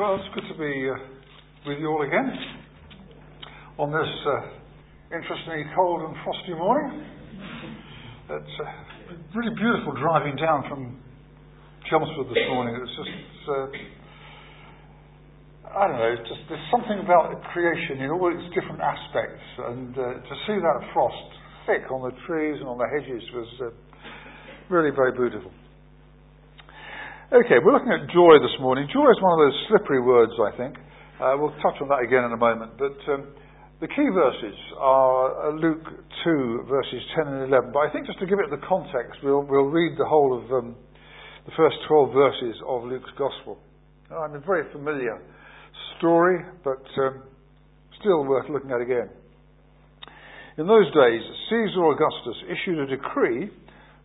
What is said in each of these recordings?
Well, it's good to be uh, with you all again on this uh, interestingly cold and frosty morning. It's uh, really beautiful driving down from Chelmsford this morning. It's just, uh, I don't know, just there's something about creation in all its different aspects, and uh, to see that frost thick on the trees and on the hedges was uh, really very beautiful. Okay, we're looking at joy this morning. Joy is one of those slippery words, I think. Uh, we'll touch on that again in a moment. But um, the key verses are uh, Luke 2, verses 10 and 11. But I think just to give it the context, we'll, we'll read the whole of um, the first 12 verses of Luke's Gospel. I'm a very familiar story, but um, still worth looking at again. In those days, Caesar Augustus issued a decree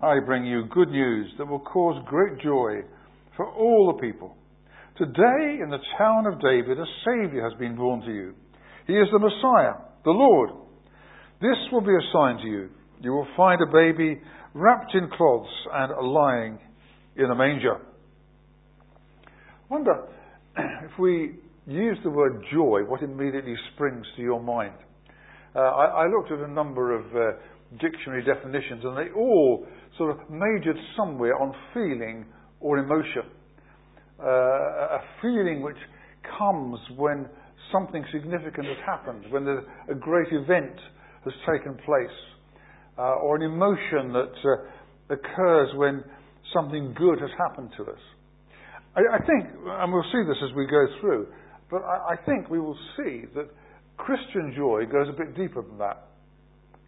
I bring you good news that will cause great joy for all the people. Today, in the town of David, a Saviour has been born to you. He is the Messiah, the Lord. This will be a sign to you. You will find a baby wrapped in cloths and lying in a manger. I wonder if we use the word joy, what immediately springs to your mind? Uh, I, I, looked at a number of uh, dictionary definitions and they all sort of majored somewhere on feeling or emotion. Uh, a feeling which comes when something significant has happened, when a great event has taken place, uh, or an emotion that uh, occurs when something good has happened to us. I, I, think, and we'll see this as we go through, but I, I think we will see that Christian joy goes a bit deeper than that.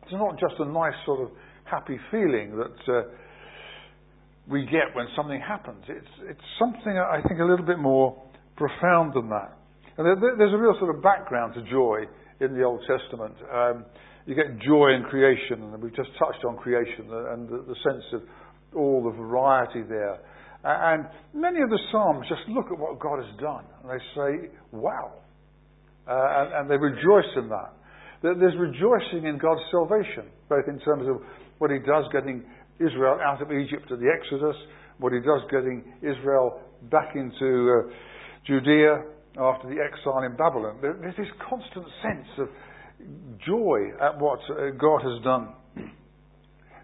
It's not just a nice sort of happy feeling that uh, we get when something happens. It's, it's something, I think, a little bit more profound than that. And there, there's a real sort of background to joy in the Old Testament. Um, you get joy in creation, and we've just touched on creation and the, the sense of all the variety there. And many of the Psalms just look at what God has done and they say, wow. Uh, and, and they rejoice in that. There's rejoicing in God's salvation, both in terms of what he does getting Israel out of Egypt at the Exodus, what he does getting Israel back into uh, Judea after the exile in Babylon. There's this constant sense of joy at what uh, God has done.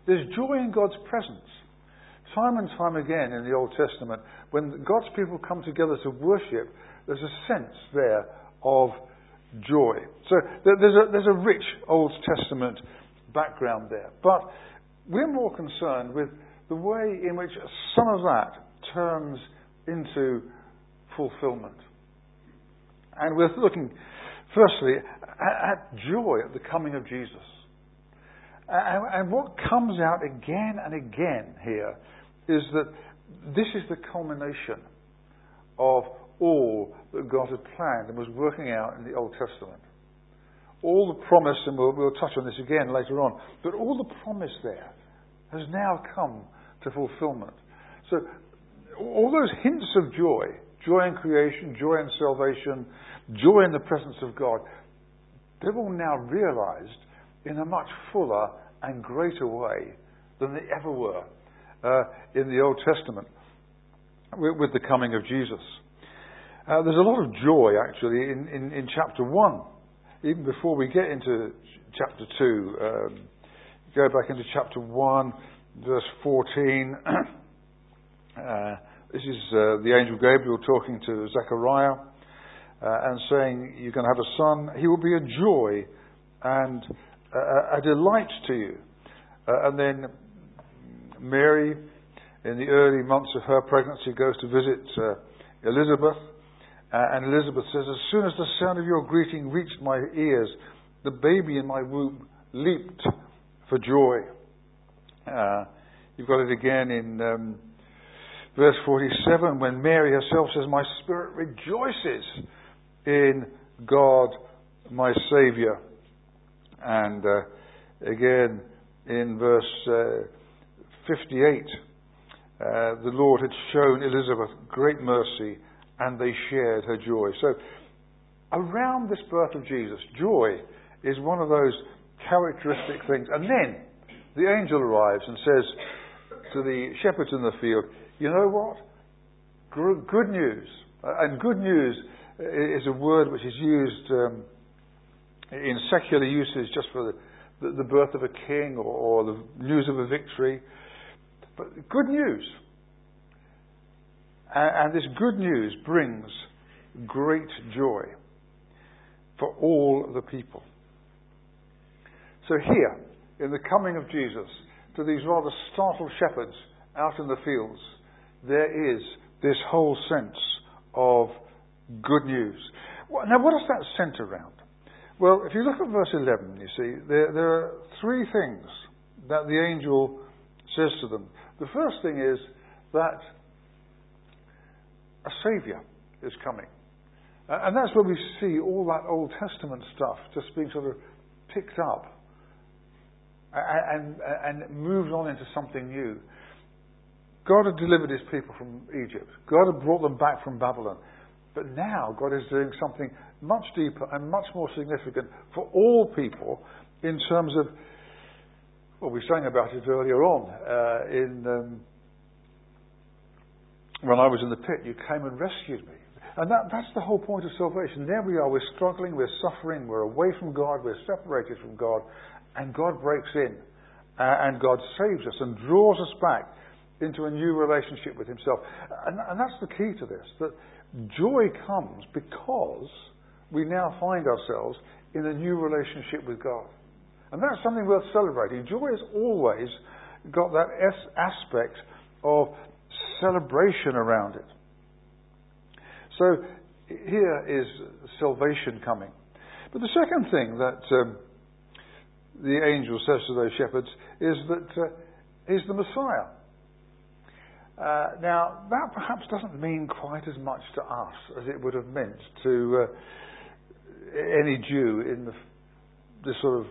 There's joy in God's presence. Time and time again in the Old Testament, when God's people come together to worship, there's a sense there of joy. So there's a, there's a rich Old Testament background there. But we're more concerned with the way in which some of that turns into fulfillment. And we're looking, firstly, at, joy at the coming of Jesus. And what comes out again and again here is that this is the culmination of all that God had planned and was working out in the Old Testament all the promise, and we'll, we'll touch on this again later on, but all the promise there has now come to fulfillment. So, all those hints of joy, joy in creation, joy in salvation, joy in the presence of God, they're all now realized in a much fuller and greater way than they ever were uh, in the Old Testament with, with, the coming of Jesus. Uh, there's a lot of joy, actually, in, in, in chapter 1 even before we get into chapter 2, um, go back into chapter 1, verse 14. uh, this is uh, the angel Gabriel talking to Zechariah uh, and saying, You're going to have a son. He will be a joy and a, a delight to you. Uh, and then Mary, in the early months of her pregnancy, goes to visit uh, Elizabeth. Uh, and Elizabeth says, As soon as the sound of your greeting reached my ears, the baby in my womb leaped for joy. Uh, you've got it again in um, verse 47 when Mary herself says, My spirit rejoices in God, my Saviour. And uh, again in verse uh, 58, uh, the Lord had shown Elizabeth great mercy and they shared her joy. So, around this birth of Jesus, joy is one of those characteristic things. And then the angel arrives and says to the shepherds in the field, You know what? Good news. And good news is a word which is used um, in secular uses just for the, the, birth of a king or, or the news of a victory. But good news. And, and this good news brings great joy for all the people. So here, in the coming of Jesus, to these rather startled shepherds out in the fields, there is this whole sense of good news. Now, what does that centre around? Well, if you look at verse 11, you see, there, there are three things that the angel says to them. The first thing is that a Saviour is coming. And that's where we see all that Old Testament stuff just being sort of picked up and, and, and moved on into something new. God had delivered his people from Egypt. God had brought them back from Babylon. But now God is doing something much deeper and much more significant for all people in terms of, well, we sang about it earlier on uh, in um, when I was in the pit, you came and rescued me. And that, that's the whole point of salvation. There we are, we're struggling, we're suffering, we're away from God, we're separated from God, and God breaks in. Uh, and God saves us and draws us back into a new relationship with Himself. And, and that's the key to this that joy comes because we now find ourselves in a new relationship with God. And that's something worth celebrating. Joy has always got that aspect of celebration around it. So here is salvation coming. But the second thing that um, the angel says to those shepherds is that uh, he's the Messiah. Uh, now, that perhaps doesn't mean quite as much to us as it would have meant to uh, any Jew in the, sort of,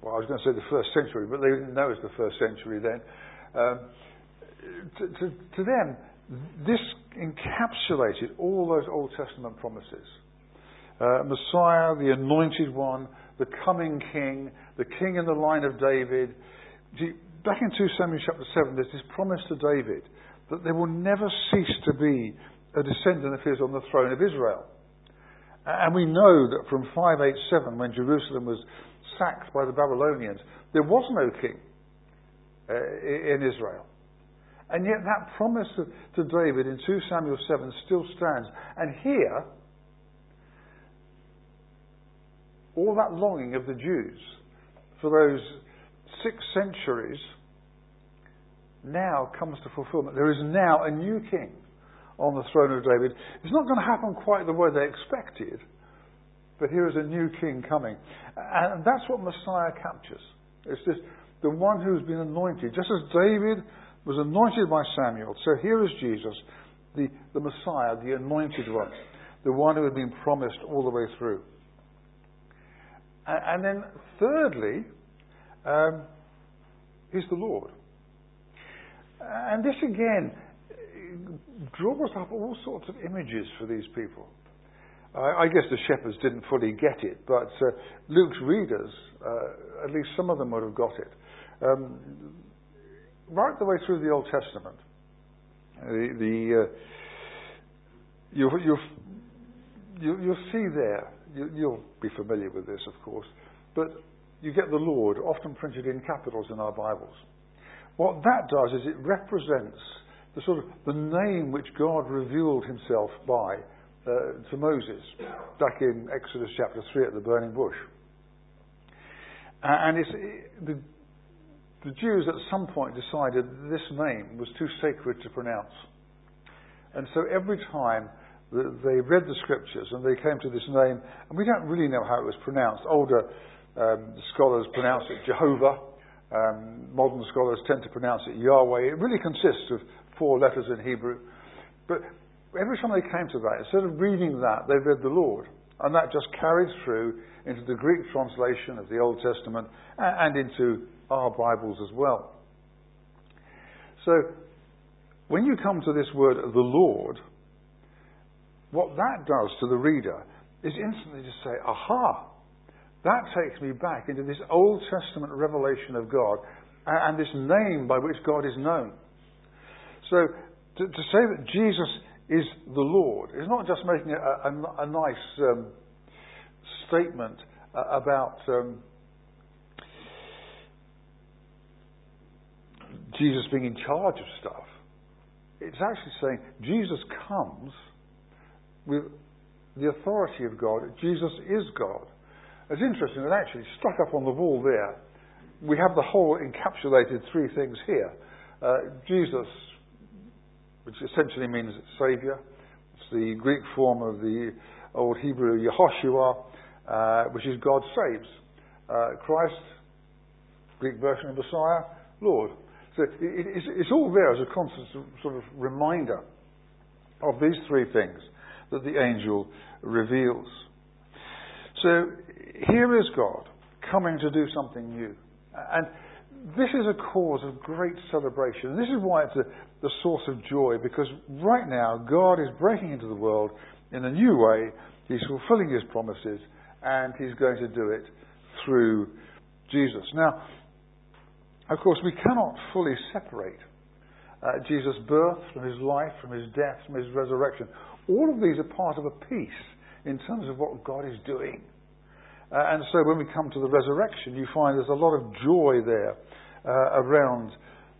well, I was going to say the first century, but they didn't know it was the first century then. Um, to, to, them, this encapsulated all those Old Testament promises. Uh, Messiah, the anointed one, the coming king, the king in the line of David. Back in 2 Samuel chapter 7, there's this promise to David that there will never cease to be a descendant of his on the throne of Israel. And we know that from 587, when Jerusalem was sacked by the Babylonians, there was no king uh, in Israel. And yet that promise to David in 2 Samuel 7 still stands. And here, all that longing of the Jews for those six centuries now comes to fulfillment. There is now a new king on the throne of David. It's not going to happen quite the way they expected, but here is a new king coming. And that's what Messiah captures. It's just the one who's been anointed. Just as David was anointed by Samuel. So here is Jesus, the, the Messiah, the anointed one, the one who had been promised all the way through. And, and then, thirdly, um, he's the Lord. And this again draws up all sorts of images for these people. I, I guess the shepherds didn't fully get it, but uh, Luke's readers, uh, at least some of them would have got it. Um, right the way through the Old Testament, the, the uh, you, you, you, you'll see there, you, you'll be familiar with this, of course, but you get the Lord often printed in capitals in our Bibles. What that does is it represents the sort of the name which God revealed himself by uh, to Moses back in Exodus chapter 3 at the burning bush. And the, the Jews at some point decided this name was too sacred to pronounce. And so every time they read the scriptures and they came to this name, and we don't really know how it was pronounced. Older um, scholars pronounce it Jehovah. Um, modern scholars tend to pronounce it Yahweh. It really consists of four letters in Hebrew. But every time they came to that, instead of reading that, they read the Lord. And that just carried through into the Greek translation of the Old Testament and into our Bibles as well. So, when you come to this word, the Lord, what that does to the reader is instantly to say, aha, that takes me back into this Old Testament revelation of God and this name by which God is known. So, to, to say that Jesus is the Lord is not just making a, a, a nice um, statement uh, about um, Jesus being in charge of stuff. It's actually saying Jesus comes with the authority of God. Jesus is God. It's interesting that actually stuck up on the wall there, we have the whole encapsulated three things here. Uh, Jesus, which essentially means Saviour. It's the Greek form of the Old Hebrew Yehoshua, uh, which is God saves. Uh, Christ, Greek version of Messiah, Lord. So it, it's, it's all there as a constant sort of reminder of these three things that the angel reveals. So here is God coming to do something new. And this is a cause of great celebration. This is why it's a, the source of joy, because right now God is breaking into the world in a new way. He's fulfilling his promises, and he's going to do it through Jesus. Now, of course, we cannot fully separate uh, Jesus' birth from his life, from his death, from his resurrection. All of these are part of a piece in terms of what God is doing. Uh, and so when we come to the resurrection, you find there's a lot of joy there uh, around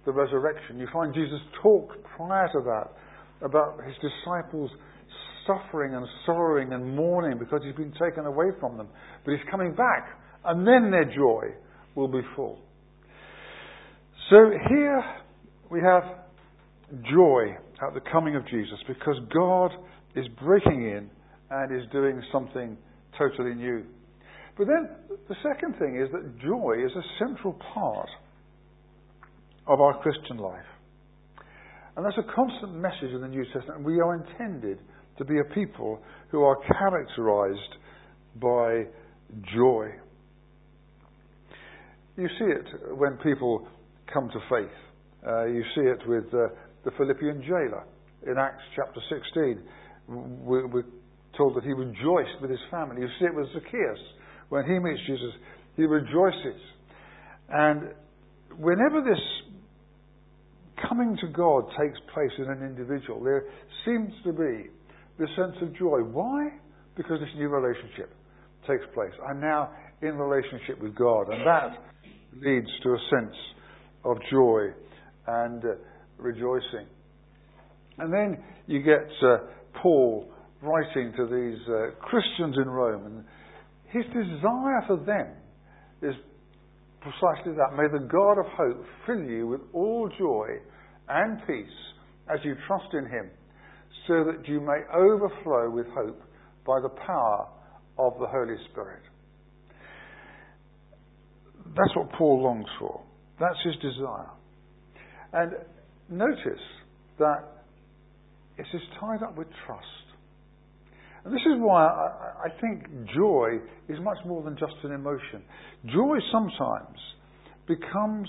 the resurrection. You find Jesus talk prior to that about his disciples suffering and sorrowing and mourning because he's been taken away from them. But he's coming back, and then their joy will be full. So here we have joy at the coming of Jesus because God is breaking in and is doing something totally new. But then the second thing is that joy is a central part of our Christian life. And that's a constant message in the New Testament. We are intended to be a people who are characterized by joy. You see it when people come to faith. Uh, you see it with uh, the Philippian jailer in Acts chapter 16. We're, we're told that he rejoiced with his family. You see it with Zacchaeus. When he meets Jesus, he rejoices. And whenever this coming to God takes place in an individual, there seems to be this sense of joy. Why? Because this new relationship takes place. I'm now in relationship with God, and that leads to a sense of joy and uh, rejoicing. And then you get uh, Paul writing to these uh, Christians in Rome, and his desire for them is precisely that. May the God of hope fill you with all joy and peace as you trust in him, so that you may overflow with hope by the power of the Holy Spirit. That's what Paul longs for. That's his desire. And notice that it is tied up with trust. And this is why I, I think joy is much more than just an emotion. Joy sometimes becomes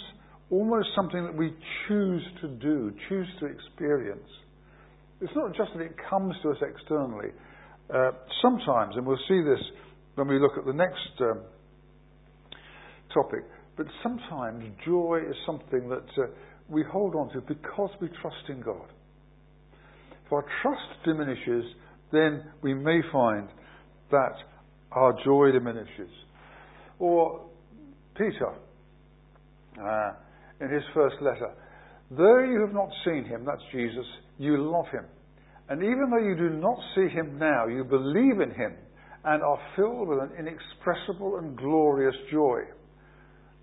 almost something that we choose to do, choose to experience. It's not just that it comes to us externally. Uh, sometimes, and we'll see this when we look at the next um, topic, but sometimes joy is something that uh, we hold on to because we trust in God. If our trust diminishes, then we may find that our joy diminishes. Or Peter, uh, in his first letter, Though you have not seen him, that's Jesus, you love him. And even though you do not see him now, you believe in him and are filled with an inexpressible and glorious joy.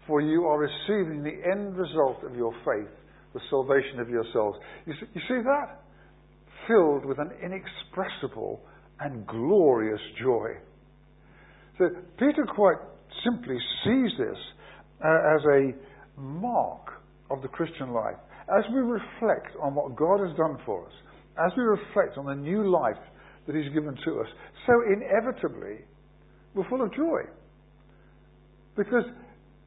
For you are receiving the end result of your faith, the salvation of yourselves. You see, you see that? Filled with an inexpressible and glorious joy. So Peter quite simply sees this uh, as a mark of the Christian life. As we reflect on what God has done for us, as we reflect on the new life that He's given to us, so inevitably we're full of joy. Because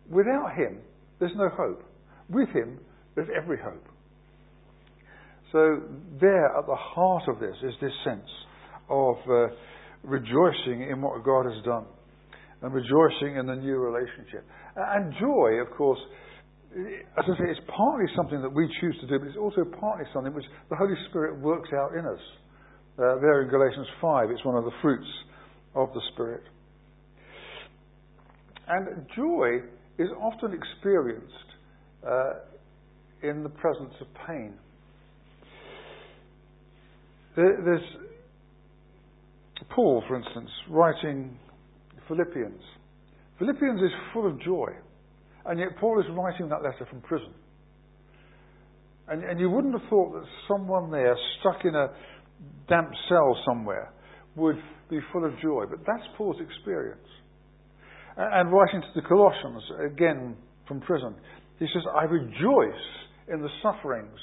without Him, there's no hope. With Him, there's every hope. So, there at the heart of this is this sense of uh, rejoicing in what God has done and rejoicing in the new relationship. And joy, of course, as I say, it's partly something that we choose to do, but it's also partly something which the Holy Spirit works out in us. Uh, there in Galatians 5, it's one of the fruits of the Spirit. And joy is often experienced uh, in the presence of pain. There's Paul, for instance, writing Philippians. Philippians is full of joy. And yet Paul is writing that letter from prison. And, and you wouldn't have thought that someone there, stuck in a damp cell somewhere, would be full of joy. But that's Paul's experience. And, writing to the Colossians, again from prison, he says, I rejoice in the sufferings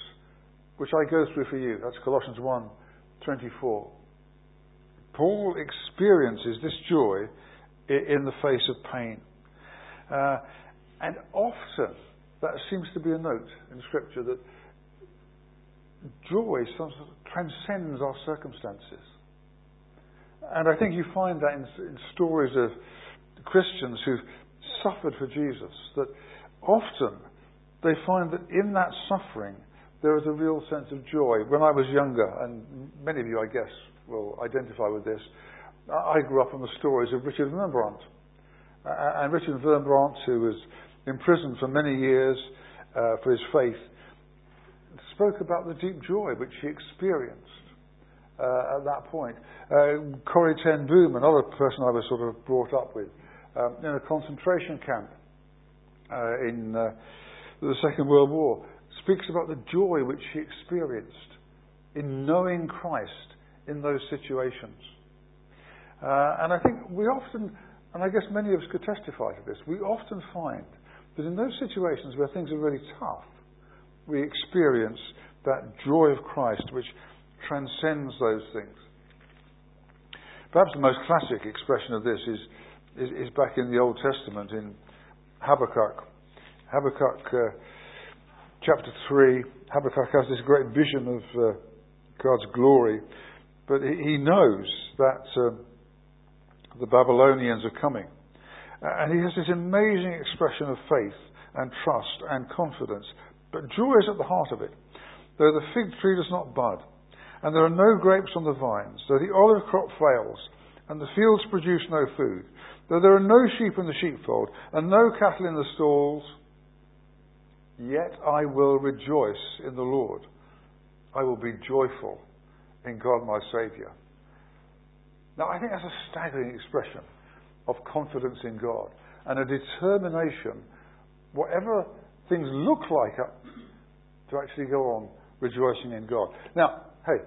which I go through for you. That's Colossians 1 24. Paul experiences this joy in the face of pain. Uh, and often, that seems to be a note in Scripture that joy transcends our circumstances. And I think you find that in, in stories of Christians who've suffered for Jesus, that often they find that in that suffering there is a real sense of joy. When I was younger, and many of you, I guess, will identify with this, I grew up on the stories of Richard. Uh, and Richard Wurmbrand, who was imprisoned for many years uh, for his faith, spoke about the deep joy which he experienced uh, at that point. Uh, Corrie ten Boom, another person I was sort of brought up with, um, in a concentration camp uh, in uh, the Second World War, speaks about the joy which she experienced in knowing Christ in those situations. Uh, and I think we often, and I guess many of us could testify to this, we often find that in those situations where things are really tough, we experience that joy of Christ which transcends those things. Perhaps the most classic expression of this is, is, is back in the Old Testament in Habakkuk. Habakkuk uh, chapter 3, Habakkuk has this great vision of uh, God's glory, but he knows that uh, the Babylonians are coming. And he has this amazing expression of faith and trust and confidence. But joy is at the heart of it. Though the fig tree does not bud, and there are no grapes on the vines, though the olive crop fails, and the fields produce no food, though there are no sheep in the sheepfold, and no cattle in the stalls, yet I will rejoice in the Lord. I will be joyful in God my Saviour. Now, I think that's a staggering expression of confidence in God and a determination, whatever things look like, uh, to actually go on rejoicing in God. Now, hey,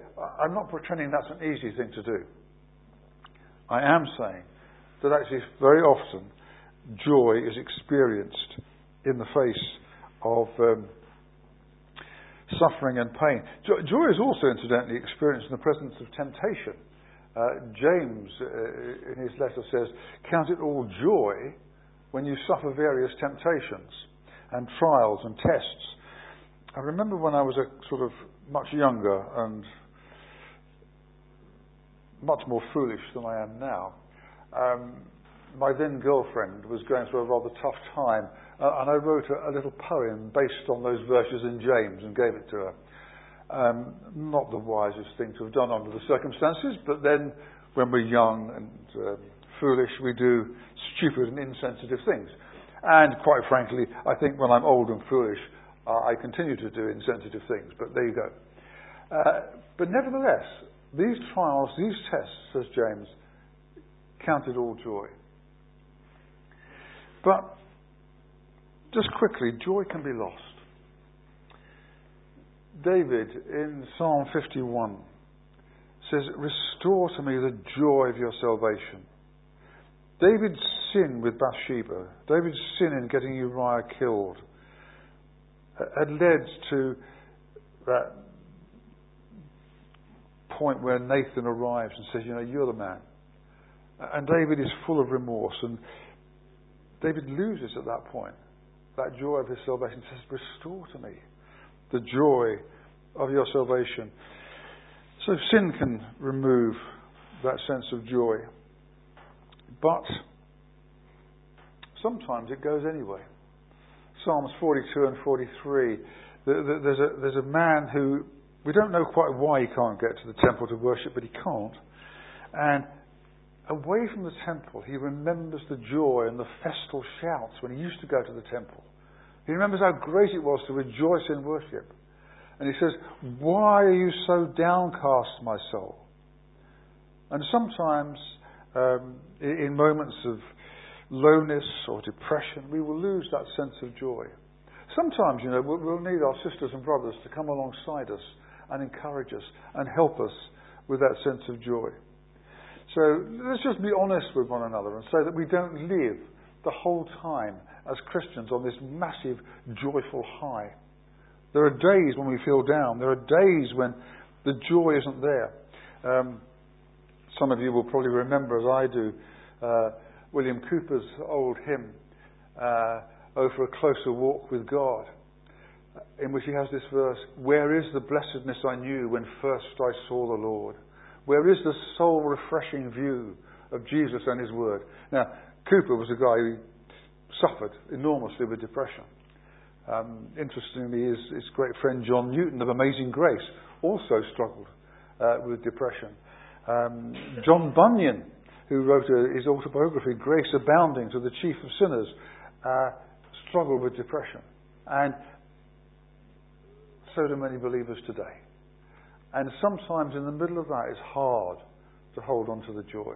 I'm not pretending that's an easy thing to do. I am saying that actually very often joy is experienced in the face of um, suffering and pain. Joy is also, incidentally, experienced in the presence of temptation. Uh, James, uh, in his letter, says, Count it all joy when you suffer various temptations and trials and tests. I remember when I was a sort of much younger and much more foolish than I am now. Um, my then girlfriend was going through a rather tough time, uh, and I wrote a, a, little poem based on those verses in James and gave it to her. Um, not the wisest thing to have done under the circumstances, but then when we're young and um, foolish, we do stupid and insensitive things. And quite frankly, I think when I'm old and foolish, I continue to do insensitive things, but there you go. Uh, but nevertheless, these trials, these tests, says James, counted all joy. But just quickly, joy can be lost. David in Psalm 51 says, Restore to me the joy of your salvation. David's sin with Bathsheba, David's sin in getting Uriah killed, uh, had led to that point where Nathan arrives and says, You know, you're the man. And David is full of remorse. And David loses at that point that joy of his salvation. He says, Restore to me the joy of your salvation. So sin can remove that sense of joy. But sometimes it goes anyway. Psalms 42 and 43. There's a, there's a man who, we don't know quite why he can't get to the temple to worship, but he can't. And away from the temple, he remembers the joy and the festal shouts when he used to go to the temple. He remembers how great it was to rejoice in worship. And he says, Why are you so downcast, my soul? And sometimes, um, in moments of lowness or depression, we will lose that sense of joy. Sometimes, you know, we'll need our sisters and brothers to come alongside us and encourage us and help us with that sense of joy. So let's just be honest with one another and say that we don't live the whole time as Christians on this massive joyful high. There are days when we feel down. There are days when the joy isn't there. Um, some of you will probably remember, as I do, uh, William Cowper's old hymn, uh, Oh, for a closer walk with God, in which he has this verse Where is the blessedness I knew when first I saw the Lord? Where is the soul refreshing view of Jesus and his word? Now, Cowper was a guy who suffered enormously with depression. Um, interestingly, his, his, great friend John Newton of Amazing Grace also struggled uh, with depression. Um, John Bunyan who wrote a, his autobiography, Grace Abounding to the Chief of Sinners, uh, struggled with depression. And so do many believers today. And sometimes in the middle of that, it's hard to hold on to the joy.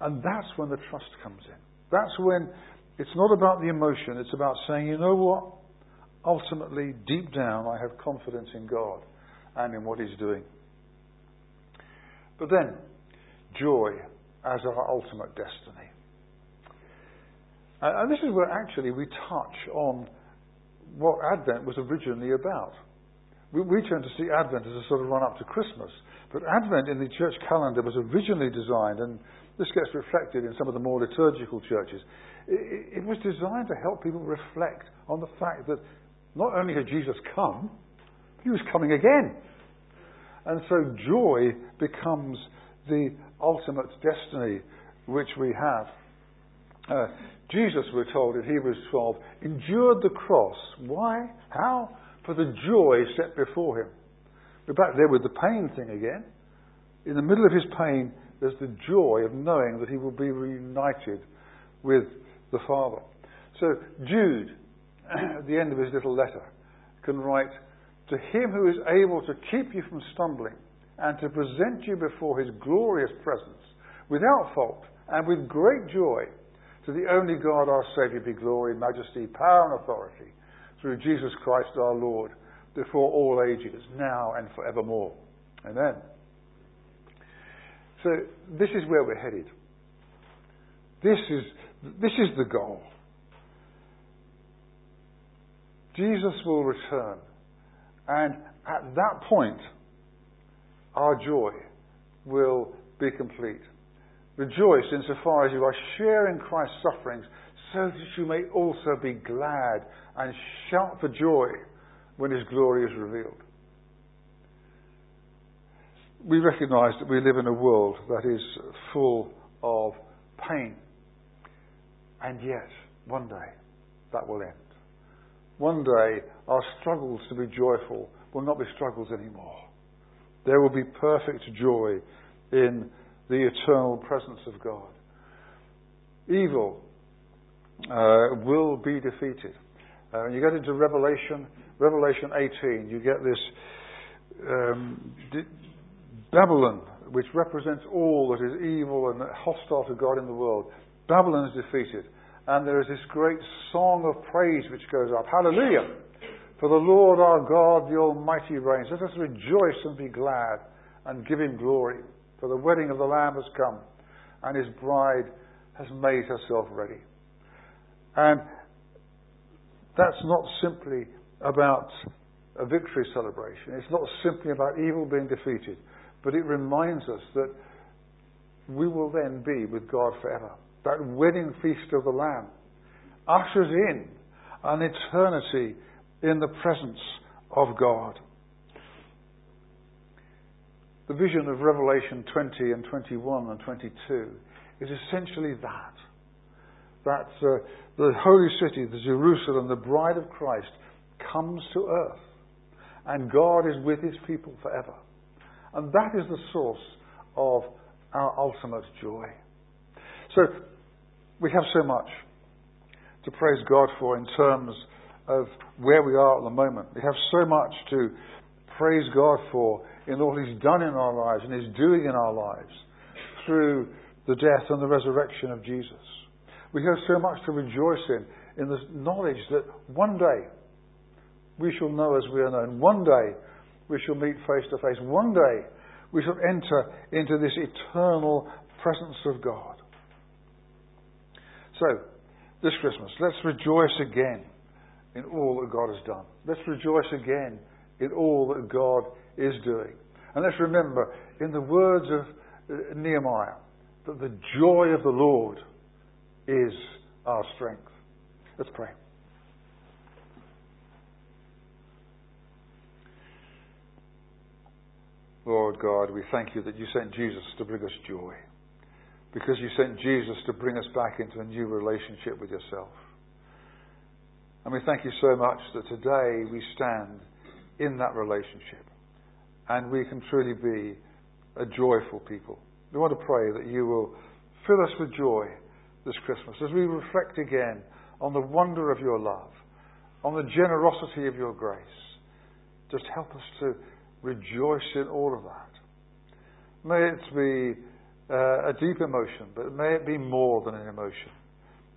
And that's when the trust comes in. That's when it's not about the emotion, it's about saying, you know what? Ultimately, deep down, I have confidence in God and in what He's doing. But then, joy as our ultimate destiny. And this is where actually we touch on what Advent was originally about. We, we tend to see Advent as a sort of run up to Christmas, but Advent in the church calendar was originally designed, and this gets reflected in some of the more liturgical churches. It, it was designed to help people reflect on the fact that not only had Jesus come, he was coming again. And so joy becomes the ultimate destiny which we have. Uh, Jesus, we're told in Hebrews 12, endured the cross. Why? How? For the joy set before him. We're back there with the pain thing again. In the middle of his pain, there's the joy of knowing that he will be reunited with the Father. So Jude, at the end of his little letter, can write, To him who is able to keep you from stumbling and to present you before his glorious presence without fault and with great joy. To the only God our Saviour be glory, majesty, power, and authority through Jesus Christ our Lord, before all ages, now and forevermore. Amen. So this is where we're headed. This is, this is the goal. Jesus will return. And at that point, our joy will be complete. Rejoice insofar as you are sharing Christ's sufferings, so that you may also be glad and shout for joy when his glory is revealed. We recognize that we live in a world that is full of pain. And yet, one day, that will end. One day, our struggles to be joyful will not be struggles anymore. There will be perfect joy in the eternal presence of God. Evil uh, will be defeated. Uh, you get into Revelation, Revelation 18, you get this um, Babylon, which represents all that is evil and hostile to God in the world. Babylon is defeated. And there is this great song of praise which goes up. Hallelujah! For the Lord our God, the Almighty reigns. Let us rejoice and be glad and give him glory. For the wedding of the Lamb has come, and his bride has made herself ready. And that's not simply about a victory celebration. It's not simply about evil being defeated, but it reminds us that we will then be with God forever. That wedding feast of the Lamb ushers in an eternity in the presence of God. The vision of Revelation 20 and 21 and 22 is essentially that. That uh, the holy city, the Jerusalem, the bride of Christ, comes to earth. And God is with his people forever. And that is the source of our ultimate joy. So, we have so much to praise God for in terms of where we are at the moment. We have so much to praise God for in all He's done in our lives and He's doing in our lives through the death and the resurrection of Jesus. We have so much to rejoice in, in this knowledge that one day we shall know as we are known. One day we shall meet face to face. One day we shall enter into this eternal presence of God. So, this Christmas, let's rejoice again in all that God has done. Let's rejoice again in all that God is doing. And let's remember, in the words of uh, Nehemiah, that the joy of the Lord is our strength. Let's pray. Lord God, we thank you that you sent Jesus to bring us joy. Because you sent Jesus to bring us back into a new relationship with yourself. And we thank you so much that today we stand in that relationship and we can truly be a joyful people. We want to pray that you will fill us with joy this Christmas as we reflect again on the wonder of your love, on the generosity of your grace. Just help us to rejoice in all of that. May it be uh, a deep emotion, but may it be more than an emotion.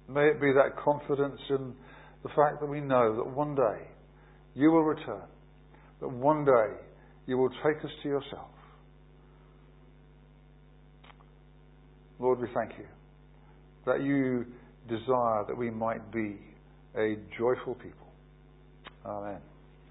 May it be that confidence in the fact that we know that one day you will return, that one day you will take us to yourself. Lord, we thank you that you desire that we might be a joyful people. Amen.